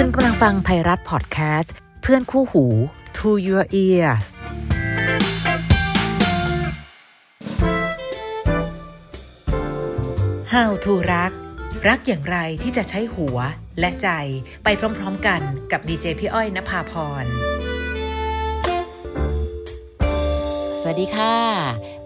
คุณกำลังฟังไทยรัฐพอดแคสต์ เพื่อนคู่หู To Your Ears How to รัก รักอย่างไรที่จะใช้หัวและใจไปพร้อมๆกันกับดีเจพี่อ้อยนภาพร สวัสดีค่ะ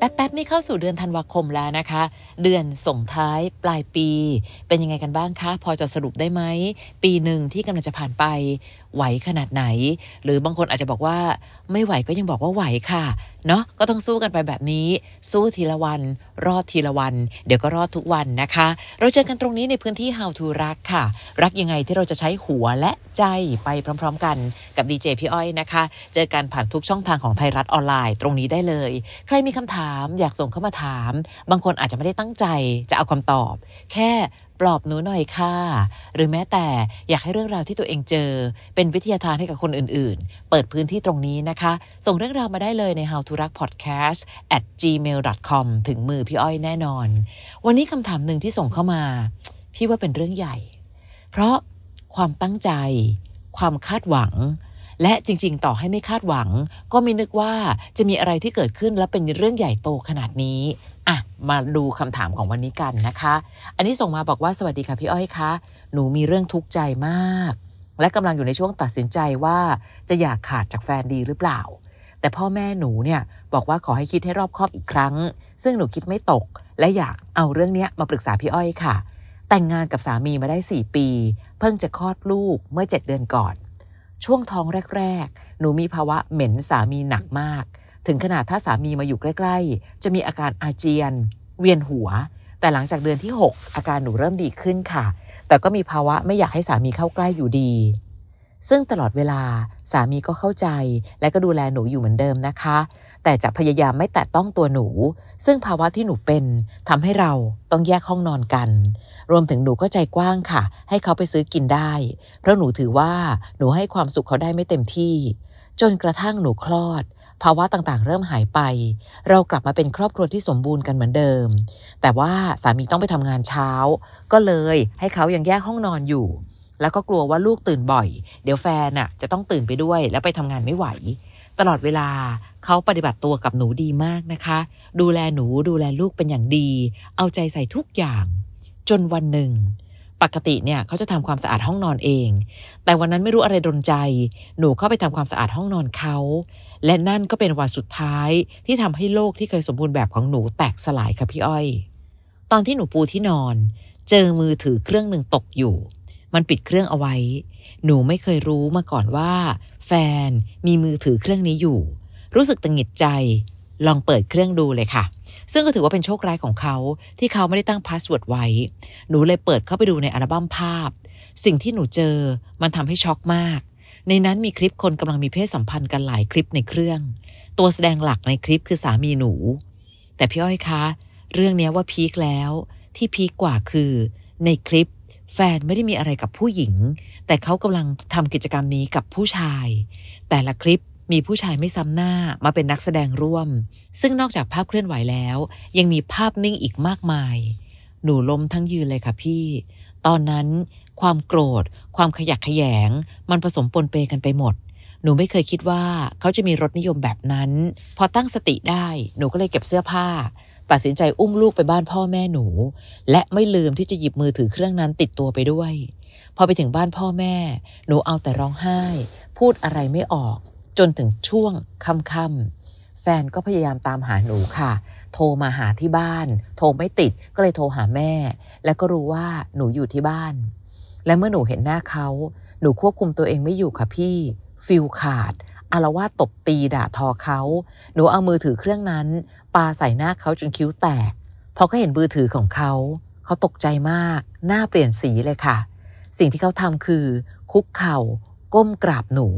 แป๊บๆนี่เข้าสู่เดือนธันวาคมแล้วนะคะ เดือนส่งท้ายปลายปี เป็นยังไงกันบ้างคะ พอจะสรุปได้ไหม ปีหนึ่งที่กำลังจะผ่านไป ไหวขนาดไหน หรือบางคนอาจจะบอกว่า ไม่ไหวก็ยังบอกว่าไหวค่ะ เนาะก็ต้องสู้กันไปแบบนี้ สู้ทีละวัน รอดทีละวัน เดี๋ยวก็รอดทุกวันนะคะ เราเจอกันตรงนี้ในพื้นที่ How to รักค่ะ รักยังไงที่เราจะใช้หัวและใจไปพร้อม ๆ กันกับดีเจพี่อ้อยนะคะ เจอกันผ่านทุกช่องทางของไทยรัฐออนไลน์ ตรงนี้ได้เลย ใครมีคำถามอยากส่งเข้ามาถาม บางคนอาจจะไม่ได้ตั้งใจจะเอาคำตอบ แค่ปลอบหนูหน่อยค่ะ หรือแม้แต่อยากให้เรื่องราวที่ตัวเองเจอ เป็นวิทยาทานให้กับคนอื่นๆ เปิดพื้นที่ตรงนี้นะคะ ส่งเรื่องราวมาได้เลยใน how to รัก podcast at gmail com ถึงมือพี่อ้อยแน่นอน วันนี้คำถามหนึ่งที่ส่งเข้ามา พี่ว่าเป็นเรื่องใหญ่ เพราะความตั้งใจ ความคาดหวัง และจริงๆ ต่อให้ไม่คาดหวัง ก็ไม่นึกว่าจะมีอะไรที่เกิดขึ้นและเป็นเรื่องใหญ่โตขนาดนี้อะมาดูคำถามของวันนี้กันนะคะ อันนี้ส่งมาบอกว่าสวัสดีค่ะพี่อ้อยคะหนูมีเรื่องทุกข์ใจมาก และกำลังอยู่ในช่วงตัดสินใจว่าจะอยากขาดจากแฟนดีหรือเปล่า แต่พ่อแม่หนูเนี่ยบอกว่าขอให้คิดให้รอบคอบอีกครั้ง ซึ่งหนูคิดไม่ตก และอยากเอาเรื่องเนี้ยมาปรึกษาพี่อ้อยค่ะ แต่งงานกับสามีมาได้ 4 ปี เพิ่งจะคลอดลูกเมื่อ 7 เดือนก่อน ช่วงท้องแรกๆ หนูมีภาวะเหม็นสามีหนักมาก ถึงขนาดถ้าสามีมาอยู่ใกล้ ๆ จะมีอาการอาเจียน เวียนหัว แต่หลังจากเดือนที่ 6 อาการหนูเริ่มดีขึ้นค่ะ แต่ก็มีภาวะไม่อยากให้สามีเข้าใกล้อยู่ดี ซึ่งตลอดเวลาสามีก็เข้าใจ และก็ดูแลหนูอยู่เหมือนเดิมนะคะ แต่จะพยายามไม่แตะต้องตัวหนู ซึ่งภาวะที่หนูเป็นทำให้เราต้องแยกห้องนอนกัน รวมถึงหนูก็ใจกว้างค่ะ ให้เขาไปซื้อกินได้ เพราะหนูถือว่าหนูให้ความสุขเขาได้ไม่เต็มที่ จนกระทั่งหนูคลอด ภาวะต่างๆ เริ่มหายไป เรากลับมาเป็นครอบครัวที่สมบูรณ์กันเหมือนเดิม แต่ว่าสามีต้องไปทำงานเช้า ก็เลยให้เขายังแยกห้องนอนอยู่ แล้วก็กลัวว่าลูกตื่นบ่อย เดี๋ยวแฟนน่ะจะต้องตื่นไปด้วย แล้วไปทำงานไม่ไหวตลอดเวลาเขาปฏิบัติตัวกับหนูดีมากนะคะ ดูแลหนูดูแลลูกเป็นอย่างดี เอาใจใส่ทุกอย่าง จนวันหนึ่ง ปกติเนี่ยเขาจะทำความสะอาดห้องนอนเอง แต่วันนั้นไม่รู้อะไรดนใจ หนูเข้าไปทำความสะอาดห้องนอนเขา และนั่นก็เป็นวันสุดท้ายที่ทำให้โลกที่เคยสมบูรณ์แบบของหนูแตกสลายค่ะพี่อ้อย ตอนที่หนูปูที่นอน เจอมือถือเครื่องหนึ่งตกอยู่ มันปิดเครื่องเอาไว้ หนูไม่เคยรู้มาก่อนว่า แฟนมีมือถือเครื่องนี้อยู่ รู้สึกตะหงิดใจ ลองเปิดเครื่องดูเลยค่ะ ซึ่งก็ถือว่าเป็นโชคร้ายของเขาที่เขาไม่ได้ตั้ง password ไว้ หนูเลยเปิดเข้าไปดูในอัลบั้มภาพ สิ่งที่หนูเจอมันทำให้ช็อกมาก ในนั้นมีคลิปคนกำลังมีเพศสัมพันธ์กันหลายคลิปในเครื่อง ตัวแสดงหลักในคลิปคือสามีหนู แต่พี่อ้อยคะ เรื่องนี้ว่า peak แล้ว ที่ peak กว่าคือ ในคลิปแฟนไม่ได้มีอะไรกับผู้หญิง แต่เขากำลังทำกิจกรรมนี้กับผู้ชาย แต่ละคลิป มีผู้ชายไม่ซ้ำหน้ามาเป็นนักแสดงร่วม ซึ่งนอกจากภาพเคลื่อนไหวแล้ว ยังมีภาพนิ่งอีกมากมาย หนูล้มทั้งยืนเลยค่ะพี่ ตอนนั้นความโกรธ ความขยักขยง มันผสมปนเปกันไปหมด หนูไม่เคยคิดว่าเขาจะมีรสนิยมแบบนั้น พอตั้งสติได้หนูก็เลยเก็บเสื้อผ้า ตัดสินใจอุ้มลูกไปบ้านพ่อแม่หนู และไม่ลืมที่จะหยิบมือถือเครื่องนั้นติดตัวไปด้วย พอไปถึงบ้านพ่อแม่ หนูเอาแต่ร้องไห้ พูดอะไรไม่ออก จนถึงช่วงค่ำๆแฟนก็พยายามตามหาหนูค่ะ โทรมาหาที่บ้าน โทรไม่ติดก็เลยโทรหาแม่ แล้วก็รู้ว่าหนูอยู่ที่บ้าน และเมื่อหนูเห็นหน้าเขาหนูควบคุมตัวเองไม่อยู่ค่ะพี่ฟิลขาดอารวาตบตีด่าทอเขาหนูเอามือถือเครื่องนั้นปาใส่หน้าเขาจนคิ้วแตกพอเขาเห็นมือถือของเขา เขาตกใจมาก หน้าเปลี่ยนสีเลยค่ะ สิ่งที่เขาทำคือ คุกเข่า ก้มกราบหนู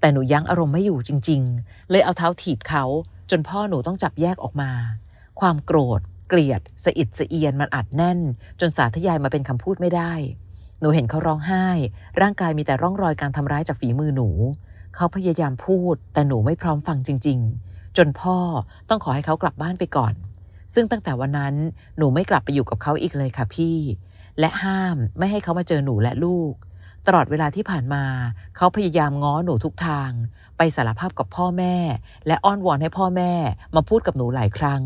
แต่หนูยั้งอารมณ์ไม่อยู่จริงๆ เลยเอาเท้าถีบเขาจนพ่อหนูต้องจับแยกออกมา ความโกรธ เกลียดสะอิดสะเอียนมันอัดแน่น จนสาธยายมาเป็นคำพูดไม่ได้ หนูเห็นเขาร้องไห้ ร่างกายมีแต่ร่องรอยการทำร้ายจากฝีมือหนู เขาพยายามพูด แต่หนูไม่พร้อมฟังจริง ๆ จนพ่อต้องขอให้เขากลับบ้านไปก่อน ซึ่งตั้งแต่วันนั้นหนูไม่กลับไปอยู่กับเขาอีกเลยค่ะพี่ และห้ามไม่ให้เขามาเจอหนูและลูก ตลอดเวลาที่ผ่านมาเขาพยายามง้อหนูทุกทางไปสารภาพกับพ่อแม่ และอ้อนวอนให้พ่อแม่มาพูดกับหนูหลายครั้ง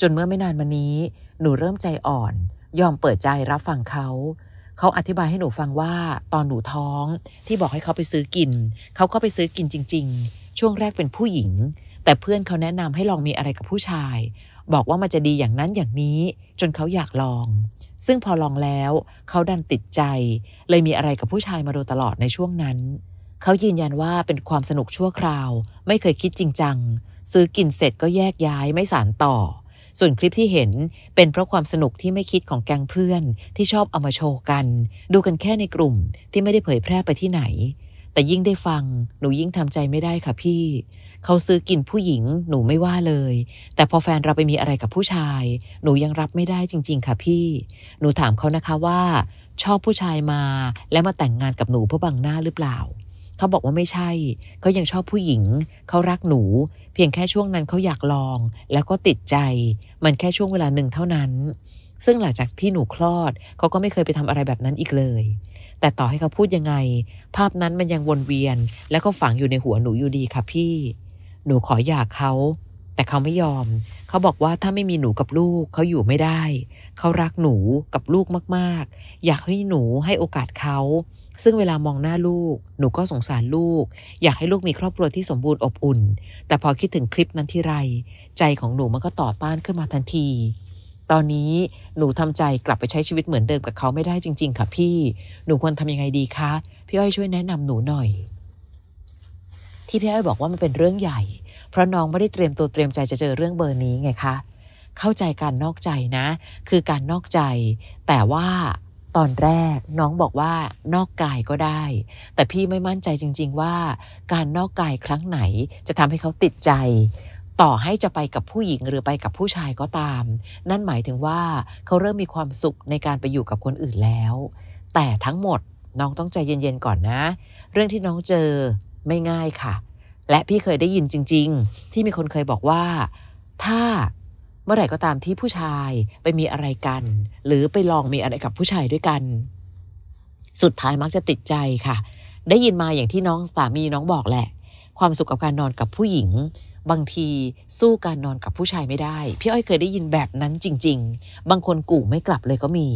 จนเมื่อไม่นานมานี้หนูเริ่มใจอ่อน ยอมเปิดใจรับฟังเขา เขาอธิบายให้หนูฟังว่าตอนหนูท้องที่บอกให้เขาไปซื้อกิน เขาก็ไปซื้อกินจริง ๆ ช่วงแรกเป็นผู้หญิง แต่เพื่อนเขาแนะนำให้ลองมีอะไรกับผู้ชาย บอกว่ามันจะดีอย่างนั้นอย่างนี้ จนเขาอยากลอง ซึ่งพอลองแล้วเขาดันติดใจ เลยมีอะไรกับผู้ชายมาโดยตลอดในช่วงนั้น เขายืนยันว่าเป็นความสนุกชั่วคราว ไม่เคยคิดจริงจัง ซื้อกินเสร็จก็แยกย้ายไม่สานต่อ ส่วนคลิปที่เห็นเป็นเพราะความสนุกที่ไม่คิดของแก๊งเพื่อนที่ชอบเอามาโชว์กัน ดูกันแค่ในกลุ่มที่ไม่ได้เผยแพร่ไปที่ไหน แต่ยิ่งได้ฟังหนูยิ่งทำใจไม่ได้ค่ะพี่ เขาซื้อกินผู้หญิงหนูไม่ว่าเลย แต่พอแฟนเราไปมีอะไรกับผู้ชาย หนูยังรับไม่ได้จริง ๆ ค่ะพี่ หนูถามเขานะคะว่า ชอบผู้ชายมา แล้วมาแต่งงานกับหนูเพื่อบังหน้าหรือเปล่า เขาบอกว่าไม่ใช่ เขายังชอบผู้หญิง เขารักหนู เพียงแค่ช่วงนั้นเขาอยากลอง แล้วก็ติดใจ มันแค่ช่วงเวลาหนึ่งเท่านั้น ซึ่งหลังจากที่หนูคลอดเขาก็ไม่เคยไปทำอะไรแบบนั้นอีกเลย แต่ต่อให้เขาพูดยังไง ภาพนั้นมันยังวนเวียน แล้วก็ฝังอยู่ในหัวหนูอยู่ดีค่ะพี่ หนูขออยากเขาแต่เขาไม่ยอม เขาบอกว่าถ้าไม่มีหนูกับลูกเขาอยู่ไม่ได้ เขารักหนูกับลูกมากๆ อยากให้หนูให้โอกาสเขา ซึ่งเวลามองหน้าลูก หนูก็สงสารลูก อยากให้ลูกมีครอบครัวที่สมบูรณ์อบอุ่น แต่พอคิดถึงคลิปนั้นที่ไร ใจของหนูมันก็ต่อต้านขึ้นมาทันที ตอนนี้หนูทำใจกลับไปใช้ชีวิตเหมือนเดิมกับเขาไม่ได้จริง ๆ ค่ะพี่หนูควรทำยังไงดีคะพี่อ้อยช่วยแนะนำหนูหน่อย ที่พี่อ้อยบอกว่ามันเป็นเรื่องใหญ่ เพราะน้องไม่ได้เตรียมตัวเตรียมใจจะเจอเรื่องเบอร์นี้ไงคะเข้าใจการนอกใจนะ คือการนอกใจ แต่ว่าตอนแรกน้องบอกว่านอกกายก็ได้ แต่พี่ไม่มั่นใจจริง ๆ ว่า การนอกกายครั้งไหนจะทำให้เขาติดใจ ต่อให้จะไปกับผู้หญิงหรือไปกับผู้ชายก็ตาม นั่นหมายถึงว่าเขาเริ่มมีความสุขในการไปอยู่กับคนอื่นแล้ว แต่ทั้งหมดน้องต้องใจเย็นๆก่อนนะ เรื่องที่น้องเจอไม่ง่ายค่ะ และพี่เคยได้ยินจริง ๆ ที่มีคนเคยบอกว่า ถ้าเมื่อไหร่ก็ตามที่ผู้ชายไปมีอะไรกัน หรือไปลองมีอะไรกับผู้ชายด้วยกัน สุดท้ายมักจะติดใจค่ะ ได้ยินมาอย่างที่น้องสามีน้องบอกแหละ ความสุขกับการนอนกับผู้หญิง บางทีสู้การนอนกับผู้ชายไม่ได้ พี่อ้อยเคยได้ยินแบบนั้นจริง ๆ บางคนกู่ไม่กลับเลยก็มี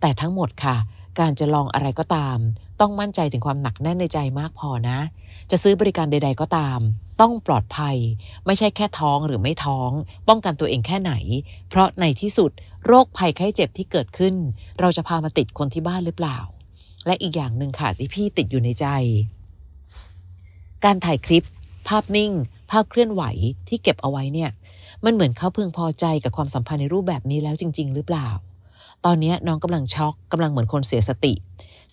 แต่ทั้งหมดค่ะ การจะลองอะไรก็ตาม ต้องมั่นใจถึงความหนักแน่นในใจมากพอนะ จะซื้อบริการใด ๆ ก็ตาม ต้องปลอดภัย ไม่ใช่แค่ท้องหรือไม่ท้อง ป้องกันตัวเองแค่ไหน เพราะในที่สุด โรคภัยไข้เจ็บที่เกิดขึ้น เราจะพามาติดคนที่บ้านหรือเปล่า และอีกอย่างหนึ่งค่ะที่พี่ติดอยู่ในใจ การถ่ายคลิป ภาพนิ่ง ภาพเคลื่อนไหวที่เก็บเอาไว้เนี่ย มันเหมือนเขาพึงพอใจกับความสัมพันธ์ในรูปแบบนี้แล้วจริง ๆ หรือเปล่า ตอนนี้น้องกำลังช็อกกำลังเหมือนคนเสียสติ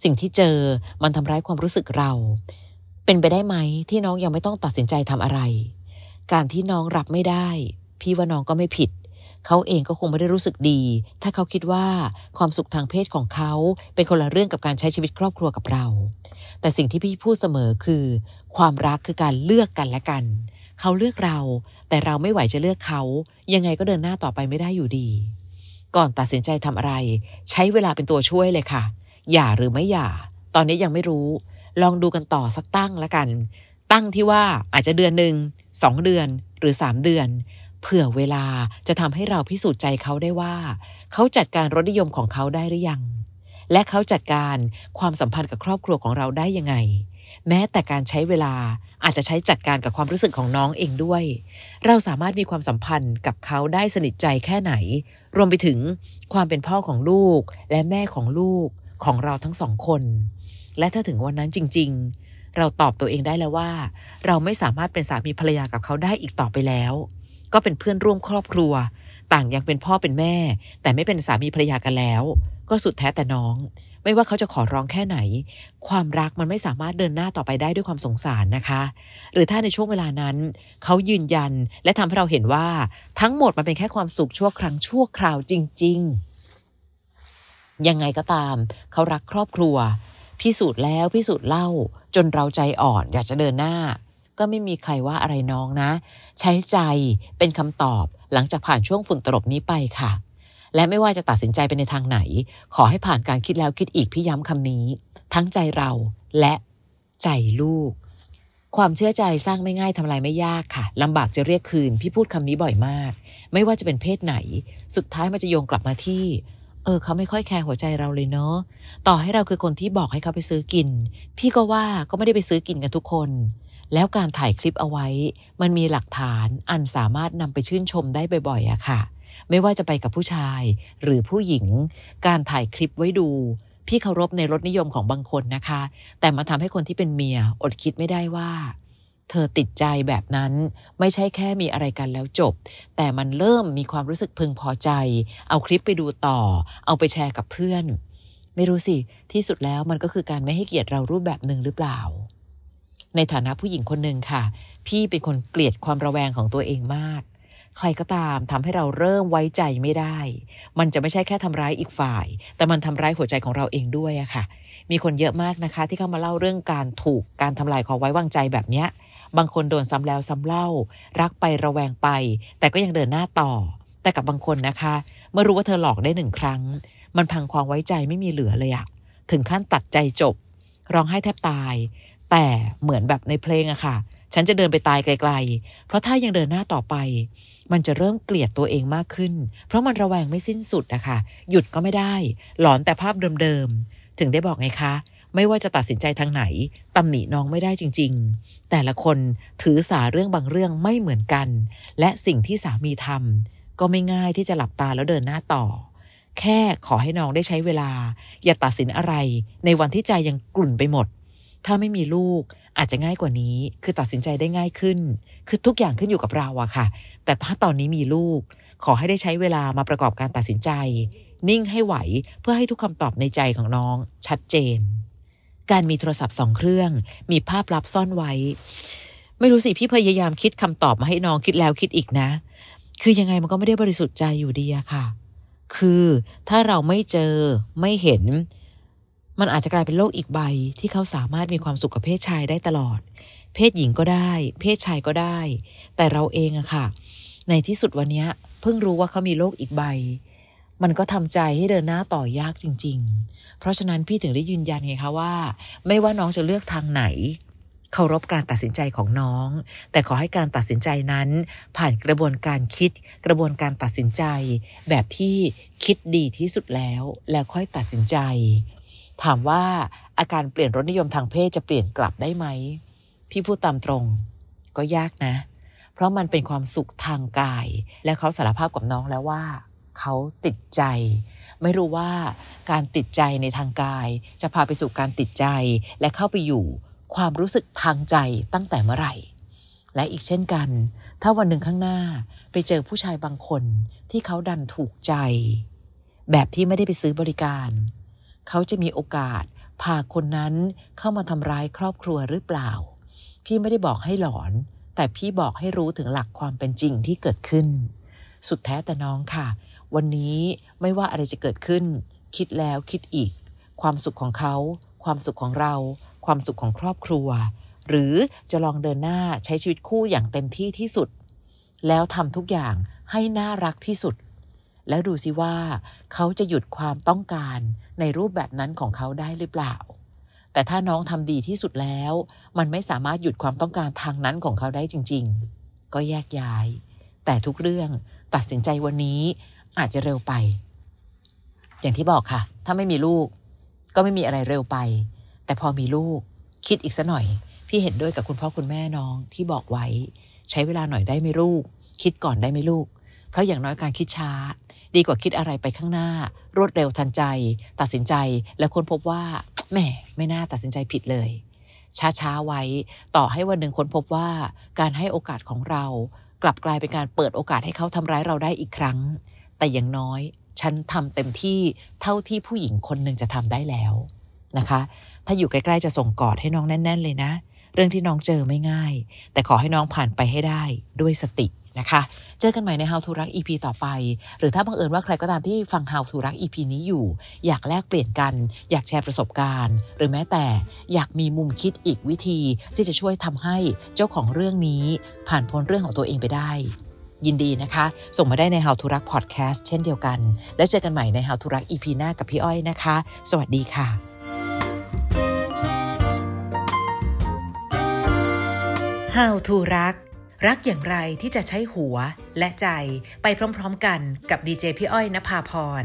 สิ่งที่เจอมันทำร้ายความรู้สึกเรา เป็นไปได้ไหมที่น้องยังไม่ต้องตัดสินใจทำอะไร การที่น้องรับไม่ได้ พี่ว่าน้องก็ไม่ผิดเขาเองก็คงไม่ได้รู้สึกดี ถ้าเขาคิดว่าความสุขทางเพศของเขาเป็นคนละเรื่องกับการใช้ชีวิตครอบครัวกับเรา แต่สิ่งที่พี่พูดเสมอคือ ความรักคือการเลือกกันและกัน เขาเลือกเรา แต่เราไม่ไหวจะเลือกเขา ยังไงก็เดินหน้าต่อไปไม่ได้อยู่ดี ก่อนตัดสินใจทำอะไร ใช้เวลาเป็นตัวช่วยเลยค่ะ อย่าหรือไม่อย่า ตอนนี้ยังไม่รู้ ลองดูกันต่อสักตั้งแล้วกัน ตั้งที่ว่าอาจจะเดือนหนึ่งสองเดือนหรือสามเดือนเผื่อเวลาจะทำให้เราพิสูจน์ใจเขาได้ว่า เขาจัดการรสนิยมของเขาได้หรือยัง และเขาจัดการความสัมพันธ์กับครอบครัวของเราได้ยังไง แม้แต่การใช้เวลาอาจจะใช้จัดการกับความรู้สึกของน้องเองด้วย เราสามารถมีความสัมพันธ์กับเขาได้สนิทใจแค่ไหน รวมไปถึงความเป็นพ่อของลูกและแม่ของลูกของเราทั้งสองคน และถ้าถึงวันนั้นจริง ๆ เราตอบตัวเองได้แล้วว่า เราไม่สามารถเป็นสามีภรรยากับเขาได้อีกต่อไปแล้ว ก็เป็นเพื่อนร่วมครอบครัว ต่างยังเป็นพ่อเป็นแม่ แต่ไม่เป็นสามีภรรยากันแล้ว ก็สุดแท้แต่น้อง ไม่ว่าเขาจะขอร้องแค่ไหน ความรักมันไม่สามารถเดินหน้าต่อไปได้ด้วยความสงสารนะคะ หรือถ้าในช่วงเวลานั้น เขายืนยันและทำให้เราเห็นว่าทั้งหมดมันเป็นแค่ความสุขชั่วครั้งชั่วคราวจริง ๆ ยังไงก็ตาม เขารักครอบครัว พิสูจน์แล้วพิสูจน์เล่า จนเราใจอ่อนอยากจะเดินหน้า ก็ไม่มีใครว่าอะไรน้องนะ ใช้ใจเป็นคำตอบ หลังจากผ่านช่วงฝุ่นตลบนี้ไปค่ะ และไม่ว่าจะตัดสินใจไปในทางไหน ขอให้ผ่านการคิดแล้วคิดอีกพี่ย้ำคำนี้ ทั้งใจเราและใจลูก ความเชื่อใจสร้างไม่ง่ายทำลายไม่ยากค่ะลำบากจะเรียกคืน พี่พูดคำนี้บ่อยมาก ไม่ว่าจะเป็นเพศไหน สุดท้ายมันจะโยงกลับมาที่เออเขาไม่ค่อยแคร์หัวใจเราเลยเนาะ ต่อให้เราคือคนที่บอกให้เขาไปซื้อกิน พี่ก็ว่าก็ไม่ได้ไปซื้อกินกันทุกคน แล้วการถ่ายคลิปเอาไว้มันมีหลักฐานอันสามารถนำไปชื่นชมได้บ่อยๆอะค่ะ ไม่ว่าจะไปกับผู้ชายหรือผู้หญิง การถ่ายคลิปไว้ดู พี่เคารพในรสนิยมของบางคนนะคะ แต่มาทำให้คนที่เป็นเมียอดคิดไม่ได้ว่า เธอติดใจแบบนั้น ไม่ใช่แค่มีอะไรกันแล้วจบ แต่มันเริ่มมีความรู้สึกพึงพอใจ เอาคลิปไปดูต่อ เอาไปแชร์กับเพื่อน ไม่รู้สิที่สุดแล้วมันก็คือการไม่ให้เกียรติเรารูปแบบหนึ่งหรือเปล่า ในฐานะผู้หญิงคนหนึ่งค่ะ พี่เป็นคนเกลียดความระแวงของตัวเองมาก ใครก็ตามทำให้เราเริ่มไว้ใจไม่ได้ มันจะไม่ใช่แค่ทำร้ายอีกฝ่าย แต่มันทำร้ายหัวใจของเราเองด้วยอะค่ะ มีคนเยอะมากนะคะ ที่เข้ามาเล่าเรื่องการถูกการทำลายความไว้วางใจแบบเนี้ยบางคนโดนซ้ำแล้วซ้ำเล่า รักไประแวงไป แต่ก็ยังเดินหน้าต่อ แต่กับบางคนนะคะ เมื่อรู้ว่าเธอหลอกได้หนึ่งครั้ง มันพังความไว้ใจไม่มีเหลือเลยอะถึงขั้นตัดใจจบ ร้องไห้แทบตาย แต่เหมือนแบบในเพลงอะค่ะ ฉันจะเดินไปตายไกล ๆ เพราะถ้ายังเดินหน้าต่อไป มันจะเริ่มเกลียดตัวเองมากขึ้น เพราะมันระแวงไม่สิ้นสุดอะค่ะ หยุดก็ไม่ได้ หลอนแต่ภาพเดิมๆ ถึงได้บอกไงคะ ไม่ว่าจะตัดสินใจทางไหนตำหนิน้องไม่ได้จริง ๆ แต่ละคนถือสาเรื่องบางเรื่องไม่เหมือนกัน และสิ่งที่สามีทำก็ไม่ง่ายที่จะหลับตาแล้วเดินหน้าต่อแค่ขอให้น้องได้ใช้เวลา อย่าตัดสินอะไรในวันที่ใจยังกลุ่นไปหมด ถ้าไม่มีลูกอาจจะง่ายกว่านี้ คือตัดสินใจได้ง่ายขึ้น คือทุกอย่างขึ้นอยู่กับเราอะค่ะ แต่ถ้าตอนนี้มีลูก ขอให้ได้ใช้เวลามาประกอบการตัดสินใจ นิ่งให้ไหวเพื่อให้ทุกคำตอบในใจของน้อง ชัดเจน การมีโทรศัพท์สองเครื่อง มีภาพลับซ่อนไว้ ไม่รู้สิพี่พยายามคิดคำตอบมาให้น้องคิดแล้วคิดอีกนะ คือยังไงมันก็ไม่ได้บริสุทธิ์ใจอยู่ดีอะค่ะ คือถ้าเราไม่เจอไม่เห็น มันอาจจะกลายเป็นโลกอีกใบที่เขาสามารถมีความสุขกับเพศชายได้ตลอด เพศหญิงก็ได้ เพศชายก็ได้ แต่เราเองอะค่ะ ในที่สุดวันนี้เพิ่งรู้ว่าเขามีโลกอีกใบ มันก็ทำใจให้เดินหน้าต่อยากจริง ๆ เพราะฉะนั้นพี่ถึงได้ยืนยันไงคะว่า ไม่ว่าน้องจะเลือกทางไหนเคารพการตัดสินใจของน้อง แต่ขอให้การตัดสินใจนั้น ผ่านกระบวนการคิด กระบวนการตัดสินใจ แบบที่คิดดีที่สุดแล้ว แล้วค่อยตัดสินใจ ถามว่าอาการเปลี่ยนรสนิยมทางเพศจะเปลี่ยนกลับได้ไหมพี่พูดตามตรงก็ยากนะ เพราะมันเป็นความสุขทางกาย และเขาสารภาพกับน้องแล้วว่า เขาติดใจ ไม่รู้ว่าการติดใจในทางกาย จะพาไปสู่การติดใจและเข้าไปอยู่ความรู้สึกทางใจตั้งแต่เมื่อไหร่ และอีกเช่นกัน ถ้าวันหนึ่งข้างหน้าไปเจอผู้ชายบางคนที่เขาดันถูกใจ แบบที่ไม่ได้ไปซื้อบริการ เขาจะมีโอกาสพาคนนั้นเข้ามาทำร้ายครอบครัวหรือเปล่า พี่ไม่ได้บอกให้หลอน แต่พี่บอกให้รู้ถึงหลักความเป็นจริงที่เกิดขึ้น สุดแท้แต่น้องค่ะ วันนี้ไม่ว่าอะไรจะเกิดขึ้น คิดแล้วคิดอีก ความสุขของเขา ความสุขของเรา ความสุขของครอบครัว หรือจะลองเดินหน้าใช้ชีวิตคู่อย่างเต็มที่ที่สุด แล้วทำทุกอย่างให้น่ารักที่สุด แล้วดูสิว่าเขาจะหยุดความต้องการในรูปแบบนั้นของเขาได้หรือเปล่า แต่ถ้าน้องทำดีที่สุดแล้ว มันไม่สามารถหยุดความต้องการทางนั้นของเขาได้จริง ๆ ก็แยกย้าย แต่ทุกเรื่องตัดสินใจวันนี้อาจจะเร็วไป อย่างที่บอกค่ะ ถ้าไม่มีลูก ก็ไม่มีอะไรเร็วไป แต่พอมีลูก คิดอีกสัหน่อย พี่เห็นด้วยกับคุณพ่อคุณแม่น้องที่บอกไว้ ใช้เวลาหน่อยได้ไหมลูก คิดก่อนได้ไหมลูก เพราะอย่างน้อยการคิดช้า ดีกว่าคิดอะไรไปข้างหน้า รวดเร็วทันใจ ตัดสินใจแล้วค้นพบว่าแหมไม่น่าตัดสินใจผิดเลย ช้าๆไว้ ต่อให้วันหนึ่งค้นพบว่าการให้โอกาสของเรา กลับกลายเป็นการเปิดโอกาสให้เขาทำร้ายเราได้อีกครั้ง แต่อย่างน้อยฉันทำเต็มที่เท่าที่ผู้หญิงคนหนึ่งจะทำได้แล้วนะคะ ถ้าอยู่ใกล้ๆจะส่งกอดให้น้องแน่น ๆ เลยนะ เรื่องที่น้องเจอไม่ง่าย แต่ขอให้น้องผ่านไปให้ได้ด้วยสติะคะเจอกันใหม่ใน How to รัก EP ต่อไป หรือถ้าบังเอิญว่าใครก็ตามที่ฟัง How to รัก EP นี้อยู่ อยากแลกเปลี่ยนกัน อยากแชร์ประสบการณ์ หรือแม้แต่อยากมีมุมคิดอีกวิธีที่จะช่วยทำให้เจ้าของเรื่องนี้ ผ่านพ้นเรื่องของตัวเองไปได้ ยินดีนะคะ ส่งมาได้ใน How to รักพอดแคสต์เช่นเดียวกัน แล้วเจอกันใหม่ใน How to รัก EP หน้ากับพี่อ้อยนะคะ สวัสดีค่ะ How to รัก รักอย่างไรที่จะใช้หัวและใจไปพร้อมๆกันกับดีเจพี่อ้อยนภาพร